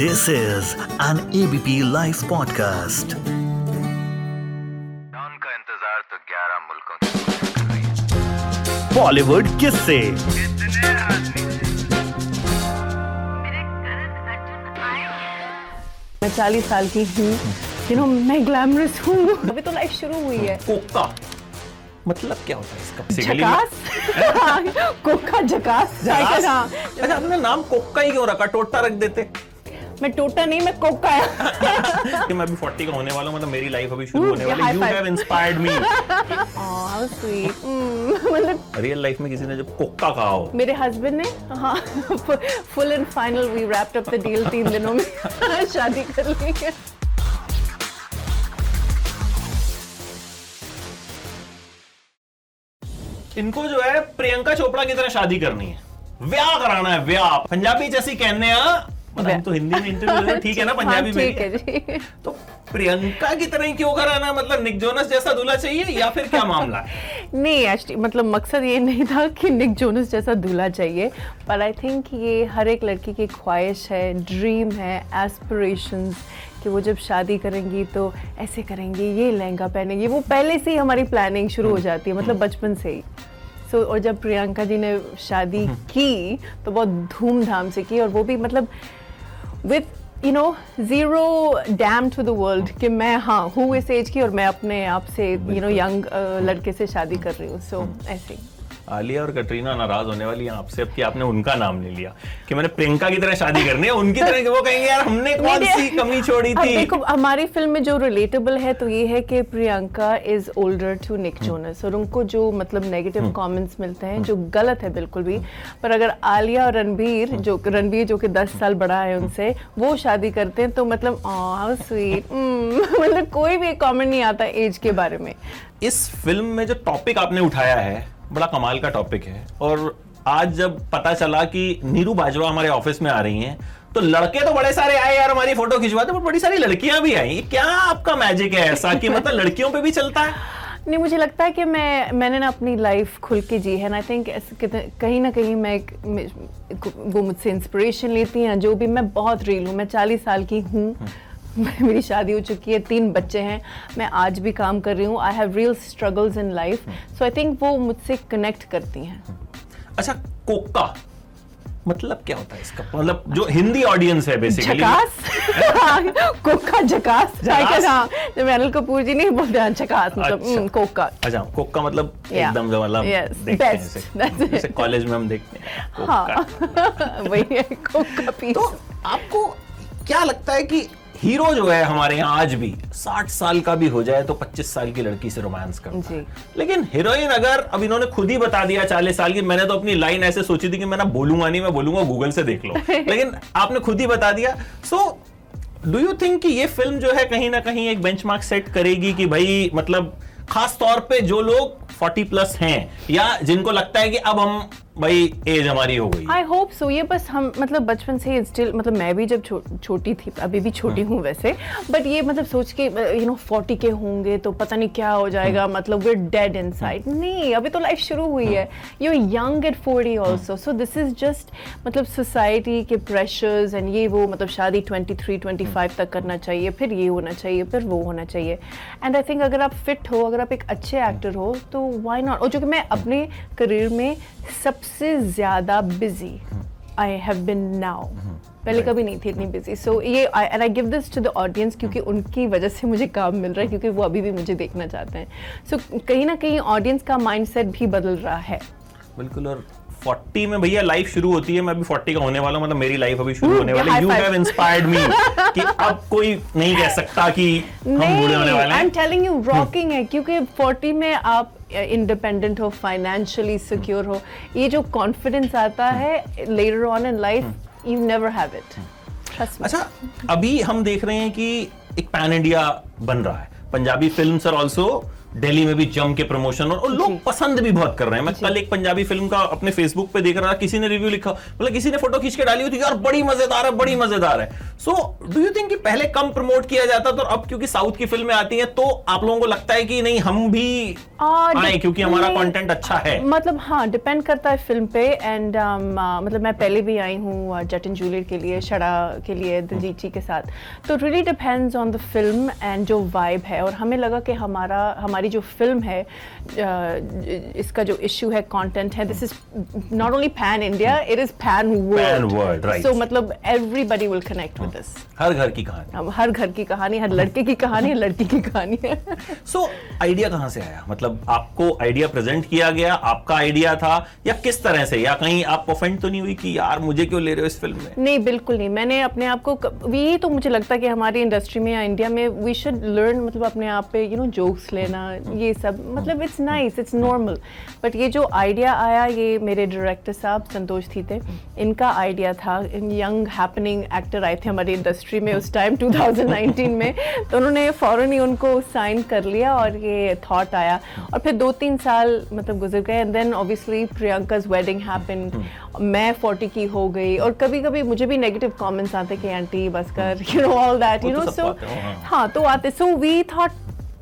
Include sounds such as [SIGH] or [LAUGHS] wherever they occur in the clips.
This is an ABP Life podcast. Don का इंतज़ार तो 11 मुल्कों है Bollywood किससे मैं चालीस साल की हूँ। यू नो मैं ग्लैमरस हूँ। अभी तो लाइफ शुरू हुई है। कोका। मतलब क्या होता है इसका? झकास कोका झकास हाँ। अच्छा आपने नाम कोका ही क्यों रखा? टोटा रख देते। मैं टोटा नहीं मैं कोका है कि मैं अभी 40 का होने वाला हूँ मतलब मेरी लाइफ अभी शुरू होने वाली you have inspired me how sweet मतलब रियल लाइफ में किसी ने जब कोका कहा हो। मेरे हस्बैंड ने हाँ full and final we wrapped up the deal तीन दिनों में। [LAUGHS] शादी कर ली है। इनको जो है प्रियंका चोपड़ा की तरह शादी करनी है। ब्याह कराना है ब्याह पंजाबी जैसी कहने मतलब हम तो हिंदी में इंटरव्यू ठीक है ना पंजाबी हाँ, में। ठीक है जी। तो प्रियंका की तरह ही क्यों कराना मतलब निक जोनस जैसा दूल्हा चाहिए या फिर क्या मामला है? [LAUGHS] नहीं एक्चुअली मतलब मकसद ये नहीं था कि निक जोनस जैसा दूल्हा चाहिए पर आई थिंक ये हर एक लड़की की ख्वाहिश है ड्रीम है एस्पिरेशंस कि वो जब शादी करेंगी तो ऐसे करेंगी ये लहंगा पहनेंगी। वो पहले से ही हमारी प्लानिंग शुरू हो जाती है मतलब बचपन से ही। सो so, और जब प्रियंका जी ने शादी की तो बहुत धूमधाम से की और वो भी मतलब with you know zero damn to the world कि मैं हाँ हूँ इस एज की और मैं अपने आप से यू नो यंग लड़के से शादी कर रही हूँ सो ऐसे ही। आलिया और कटरीना नाराज़ होने वाली हैं आपसे अब कि आपने उनका नाम ले लिया। कि मैंने प्रियंका की तरह शादी करनी है उनकी तरह कि वो कहेंगे यार हमने कौन सी कमी छोड़ी थी? देखो हमारी फ़िल्म में जो रिलेटेबल है तो ये है कि Priyanka is older to Nick Jonas और उनको जो मतलब नेगेटिव कमेंट्स मिलते हैं जो गलत है बिल्कुल भी। पर अगर आलिया और रणबीर जो रणबीर जो कि 10 साल बड़ा है उनसे वो शादी करते हैं तो मतलब हाउ स्वीट [LAUGHS] मतलब कोई भी कमेंट नहीं आता एज के बारे में। इस फ़िल्म में जो टॉपिक आपने उठाया है बड़ा कमाल का टॉपिक है। और आज जब पता चला कि नीरू बाजवा हमारे ऑफ़िस में आ रही हैं तो लड़के तो बड़े सारे आए यार हमारी फ़ोटो खिंचवाते पर बड़ी सारी लड़कियाँ भी आई। क्या आपका मैजिक है ऐसा कि मतलब [LAUGHS] लड़कियों पे भी चलता है? नहीं मुझे लगता है कि मैं मैंने ना अपनी लाइफ खुल के जी है आई थिंक कहीं ना कहीं मैं वो मुझसे इंस्पिरेशन लेती हैं जो भी मैं बहुत रील हूँ मैं चालीस साल की हूँ। [LAUGHS] मेरी शादी हो चुकी है तीन बच्चे हैं मैं आज भी काम कर रही हूँ I have real struggles in life so I think वो मुझसे कनेक्ट करती हैं। अच्छा कोका मतलब क्या होता है इसका? मतलब जो हिंदी ऑडियंस है बेसिकली झकास? [LAUGHS] कोका झकास? हाँ जब अनिल कपूर जी नहीं बोलते हैं झकास मतलब अच्छा। हम्म, कोका। अच्छा कोका मतलब एकदम जो मतलब हैं. जैसे- कॉलेज में हम देखते हैं। कोका। हाँ [LAUGHS] वही है कोका पीस तो आपको क्या लगता है कि हीरो जो है हमारे यहाँ आज भी 60 साल का भी हो जाए तो 25 साल की लड़की से रोमांस करता है। लेकिन हीरोइन अगर अब इन्होंने खुद ही बता दिया 40 साल की मैंने तो अपनी लाइन ऐसे सोची थी कि मैं ना बोलूँगा नहीं मैं बोलूँगा गूगल से देख लो। [LAUGHS] लेकिन आपने खुद ही बता दिया। सो डू यू थिंक कि ये फ़िल्म जो है कहीं ना कहीं एक बेंचमार्क सेट करेगी कि भाई मतलब खास तौर पे जो लोग 40 प्लस हैं या जिनको लगता है कि अब हम भाई एज हमारी हो गई आई होप सो ये बस हम मतलब बचपन से स्टिल मतलब मैं भी जब छो, छोटी थी अभी भी छोटी हूँ। वैसे बट ये मतलब सोच के यू नो फोर्टी के होंगे तो पता नहीं क्या हो जाएगा मतलब वे डेड इन नहीं अभी तो लाइफ शुरू हुई है। You young at forty also so this is just मतलब सोसाइटी के प्रेशर्स एंड ये वो मतलब शादी ट्वेंटी थ्री ट्वेंटी फाइव तक करना चाहिए फिर ये होना चाहिए फिर वो होना चाहिए। एंड आई थिंक अगर आप फिट हो अगर आप एक अच्छे एक्टर हो तो वाई नॉट और जो कि मैं अपने करियर में सबसे ज़्यादा busy I have been now पहले कभी नहीं थी इतनी बिज़ी सो ये and I give this to the audience क्योंकि उनकी वजह से मुझे काम मिल रहा है क्योंकि वो अभी भी मुझे देखना चाहते हैं. सो so, कहीं ना कहीं ऑडियंस का माइंडसेट भी बदल रहा है. बिल्कुल और 40 में भैया लाइफ शुरू होती है मैं अभी 40 का होने वाला हूँ, मतलब मेरी लाइफ अभी शुरू होने वाली यू. हैव इंस्पायर्ड मी कि अब कोई नहीं कह सकता कि हम बूढ़े होने वाले हैं। I am telling you rocking है क्योंकि 40 में आप इंडिपेंडेंट हो फाइनेंशियली सिक्योर हो ये जो कॉन्फिडेंस आता है later on in life you never have it अच्छा अभी हम देख रहे हैं कि एक पैन इंडिया बन रहा है Punjabi films are also Delhi में भी जम के प्रमोशन और, और लोग पसंद भी बहुत कर रहे हैं मैं कल एक पंजाबी फ़िल्म का अपने फेसबुक पे देख रहा था किसी ने रिव्यू लिखा मतलब किसी ने फ़ोटो खींच के डाली हुई थी यार बड़ी मज़ेदार है बड़ी मज़ेदार है सो डू यू थिंक कि पहले कम प्रमोट किया जाता तो अब क्योंकि साउथ की फ़िल्में आती हैं तो आप लोगों को लगता है कि नहीं हम भी और आए क्योंकि हमारा कंटेंट अच्छा है। मतलब हाँ डिपेंड करता है फ़िल्म पे एंड um, uh, मतलब मैं पहले भी आई हूँ जट एंड जूलियट के लिए शड़ा के लिए दिलजीत जी के साथ। तो really depends on the film and जो वाइब है और हमें लगा कि हमारा हमारी जो फ़िल्म है uh, इसका जो इशू है कंटेंट है this is not only pan India it is pan Pan world so मतलब everybody will connect with this हर घर की कहानी। अब हर घर की कहानी हर लड़के की कहानी लड़की की कहानी है। सो आइडिया कहाँ से आया? मतलब आपको आइडिया प्रेजेंट किया गया आपका आइडिया था या किस तरह से? या कहीं आप ऑफेंड तो नहीं हुई कि यार मुझे क्यों ले रहे हो इस फ़िल्म में? नहीं बिल्कुल नहीं। मैंने अपने आप को क- यही तो मुझे लगता है कि हमारी इंडस्ट्री में या इंडिया में वी शुड लर्न मतलब अपने आप पे यू नो जोक्स लेना ये सब। मतलब it's nice it's normal but ये जो आइडिया आया ये मेरे डायरेक्टर साहब संतोष थी थे। इनका आइडिया था यंग हैपनिंग एक्टर आए थे हमारी इंडस्ट्री में उस टाइम 2019 में तो उन्होंने फ़ौरन ही उनको साइन कर लिया और ये थॉट आया। और फिर दो तीन साल मतलब गुजर गए and then obviously Priyanka's wedding happened मैं 40 की हो गई और कभी कभी मुझे भी नेगेटिव कमेंट्स आते कि आंटी बस कर you know all that you know so हाँ। हाँ। तो आते so we thought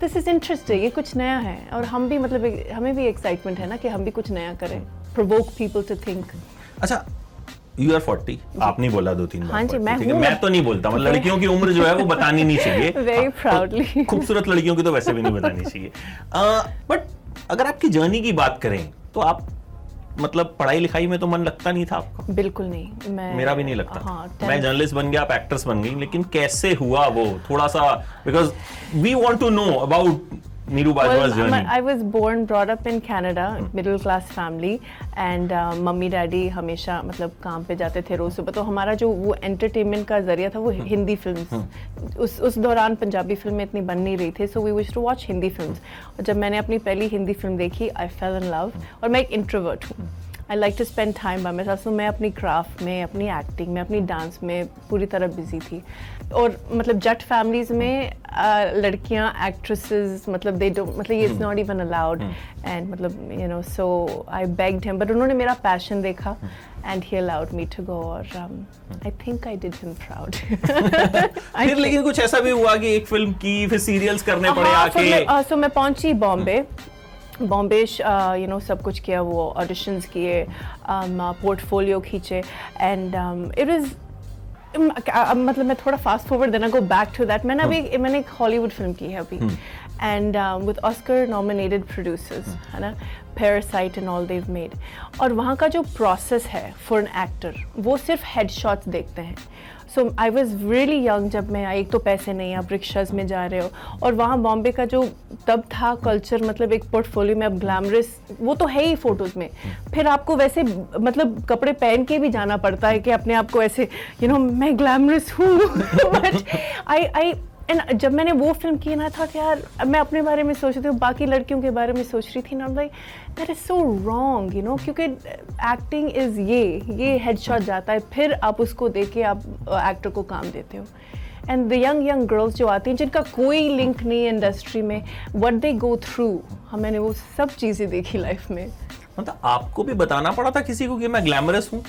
this is interesting ये कुछ नया है। और हम भी मतलब हमें भी एक्साइटमेंट है ना कि हम भी कुछ नया करें प्रोवोक पीपल टू थिंक अच्छा यू आर फोर्टी आप नहीं बोला दो तीन हाँ जी, मैं है? हूँ। मैं तो नहीं बोलता मतलब लड़कियों की उम्र जो है वो बतानी नहीं चाहिए। [LAUGHS] Very हाँ, proudly. और खूबसूरत लड़कियों की तो वैसे भी नहीं बतानी चाहिए। बट अगर आपकी जर्नी की बात करें तो आप मतलब पढ़ाई लिखाई में तो मन लगता नहीं था आपका? बिल्कुल नहीं। मैं मेरा भी नहीं लगता। हाँ मैं जर्नलिस्ट बन गया आप एक्ट्रेस बन गई लेकिन कैसे हुआ वो? थोड़ा सा because we want to know about Neeru Bajwa's Well, journey? I was born, brought up in Canada, middle class family, and uh, mummy daddy हमेशा मतलब काम पे जाते थे रोज सुबह। तो हमारा जो वो एंटरटेनमेंट का ज़रिया था वो हिंदी Hmm. उस उस दौरान पंजाबी फ़िल्में इतनी बन नहीं रही थी so we wish to watch Hindi film और जब मैंने अपनी पहली हिंदी फ़िल्म देखी आई फेल इन लव और मैं एक इंट्रोवर्ट हूँ। I like to spend time by my so मैं अपनी क्राफ्ट में अपनी एक्टिंग में अपनी डांस में पूरी तरह बिज़ी थी। और मतलब जट फैमिलीज़ में लड़कियाँ एक्ट्रेसेस मतलब दे डोंट मतलब ये it's not even allowed and मतलब you know so I begged him but उन्होंने मेरा पैशन देखा and he allowed me to go और I think I did him proud फिर लेकिन कुछ ऐसा भी हुआ कि एक फ़िल्म की फिर सीरियल्स करने पड़े हाँ, आके? सो मैं पहुँची बॉम्बे। बॉम्बे यू नो सब कुछ किया वो ऑडिशंस किए पोर्टफोलियो खींचे एंड इट इज़ मतलब मैं थोड़ा फास्ट फॉरवर्ड देना गो बैक टू दैट मैंने अभी मैंने एक हॉलीवुड फ़िल्म की है अभी। And with Oscar nominated producers है। ना? Parasite and all Dev made और वहाँ का जो प्रोसेस है फॉर एन एक्टर वो सिर्फ़ हेड शॉट्स देखते हैं। So I was really young जब मैं आई, एक तो पैसे नहीं, आप रिक्शाज में जा रहे हो। और वहाँ बॉम्बे का जो तब था कल्चर मतलब एक पोर्टफोलियो में अब ग्लैमरस वो तो है ही फ़ोटोज़ में। फिर आपको वैसे मतलब कपड़े पहन के भी जाना पड़ता है कि अपने आप को ऐसे यू नो मैं ग्लैमरस हूँ। बट आई आई एंड जब मैंने वो फ़िल्म की ना था कि यार मैं अपने बारे में सोच रही थी बाकी लड़कियों के बारे में सोच रही थी ना like that is so wrong you know क्योंकि एक्टिंग इज़ ये ये हेडशॉट जाता है फिर आप उसको दे के आप एक्टर को काम देते हो। And the young young girls जो आती हैं जिनका कोई लिंक नहीं है इंडस्ट्री में वट दे गो थ्रू मैंने वो सब चीज़ें देखी लाइफ में। मतलब आपको भी बताना पड़ा था किसी को कि मैं ग्लैमरस हाँ,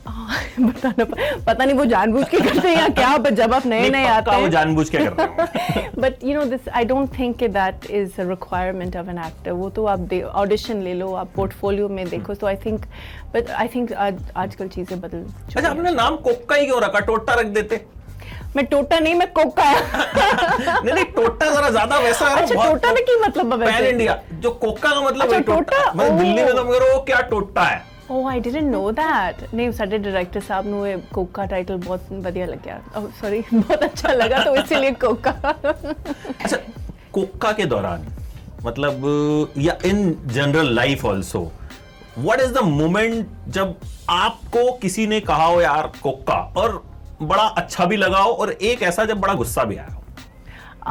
[LAUGHS] बताना पता नहीं वो जानबूझ के करते हैं या क्या but जब आप नए नए आते वो हैं। जानबूझ के कर रहे हैं but you know this I don't think कि that is a requirement of an actor वो तो आप ऑडिशन ले लो आप पोर्टफोलियो में देखो तो I think but I think आजकल चीज़ें बदल अच्छा आपने नाम कोक्का ही क्यों रखा? टोटा रख देते। मैं टोटा नहीं मैं कोका [LAUGHS] नहीं नहीं टोटा जरा ज़्यादा वैसा है अच्छा टोटा में की मतलब है पैन इंडिया जो कोका का मतलब अच्छा, है टोटा। मतलब दिल्ली में तो। मगर वो क्या टोटा है? ਓ ਆਈ ਡਿਡਨਟ ਨੋ दैट नहीं ਸਾਡੇ डायरेक्टर साहब ਨੂੰ ਇਹ ਕੋਕਾ टाइटल बहुत ਵਧੀਆ ਲੱਗਿਆ सॉरी बहुत अच्छा लगा तो इसीलिए कोका अच्छा कोक्का के दौरान मतलब या in general life also what is the moment जब आपको किसी ने कहा हो यार कोक्का और बड़ा अच्छा भी लगा हो और एक ऐसा जब बड़ा गुस्सा भी आया हो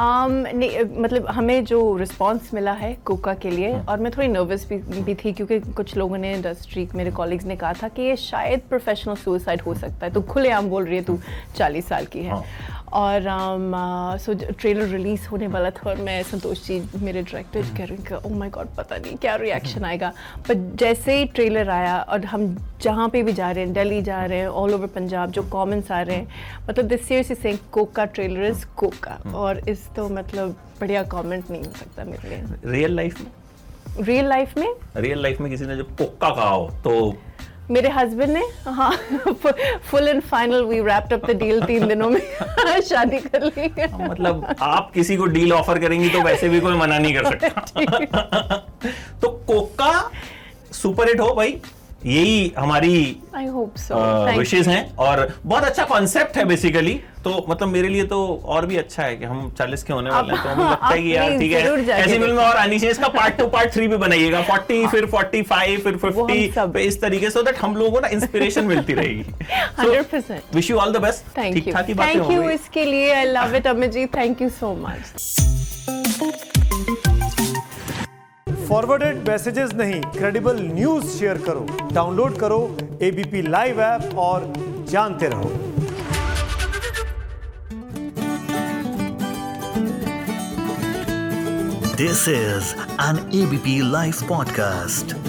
Um, नहीं मतलब हमें जो रिस्पांस मिला है कोका के लिए और मैं थोड़ी नर्वस भी, भी थी क्योंकि कुछ लोगों ने इंडस्ट्री मेरे कॉलीग्स ने कहा था कि ये शायद प्रोफेशनल सुसाइड हो सकता है। तो खुलेआम बोल रही है तू 40 साल की है। हाँ। और सो ट्रेलर रिलीज़ होने वाला था और मैं संतोष जी मेरे डायरेक्टर कह रहे हैं ओ माय गॉड पता नहीं क्या रिएक्शन आएगा. पर जैसे ही ट्रेलर आया और हम जहाँ पे भी जा रहे हैं दिल्ली जा रहे हैं ऑल ओवर पंजाब जो कॉमेंट्स आ रहे हैं मतलब this seriously saying coca trailer is coca और इस तो मतलब बढ़िया कमेंट नहीं हो सकता मेरे लिए। रियल लाइफ में? रियल लाइफ में? रियल लाइफ में किसी ने जब कोका कहा हो तो मेरे हस्बैंड ने हाँ full and final we wrapped up the deal तीन दिनों में [LAUGHS] शादी कर ली। मतलब आप किसी को डील ऑफ़र करेंगी तो वैसे भी कोई मना नहीं कर सकता। [LAUGHS] तो कोका सुपर हिट हो भाई। यही हमारी आई होप सो विशेष हैं और बहुत अच्छा कॉन्सेप्ट है बेसिकली तो मतलब मेरे लिए तो और भी अच्छा है कि हम 40 के होने वाले हैं तो हमें लगता है कि यार ठीक है ऐसी फ़िल्म और आनी चाहिए इसका पार्ट टू पार्ट थ्री भी बनाइएगा। [LAUGHS] 40 फिर 45 फिर वो हम 50 इस तरीके से दैट हम लोगों को ना इंस्पिरेशन मिलती रहेगी। 100% wish you all the best thank ठीक ठाक थैंक यू इसके लिए। I love it Amit ji. Thank you so much forwarded messages नहीं क्रेडिबल न्यूज़ शेयर करो डाउनलोड करो एबीपी लाइव ऐप और जानते रहो this is an ABP live podcast.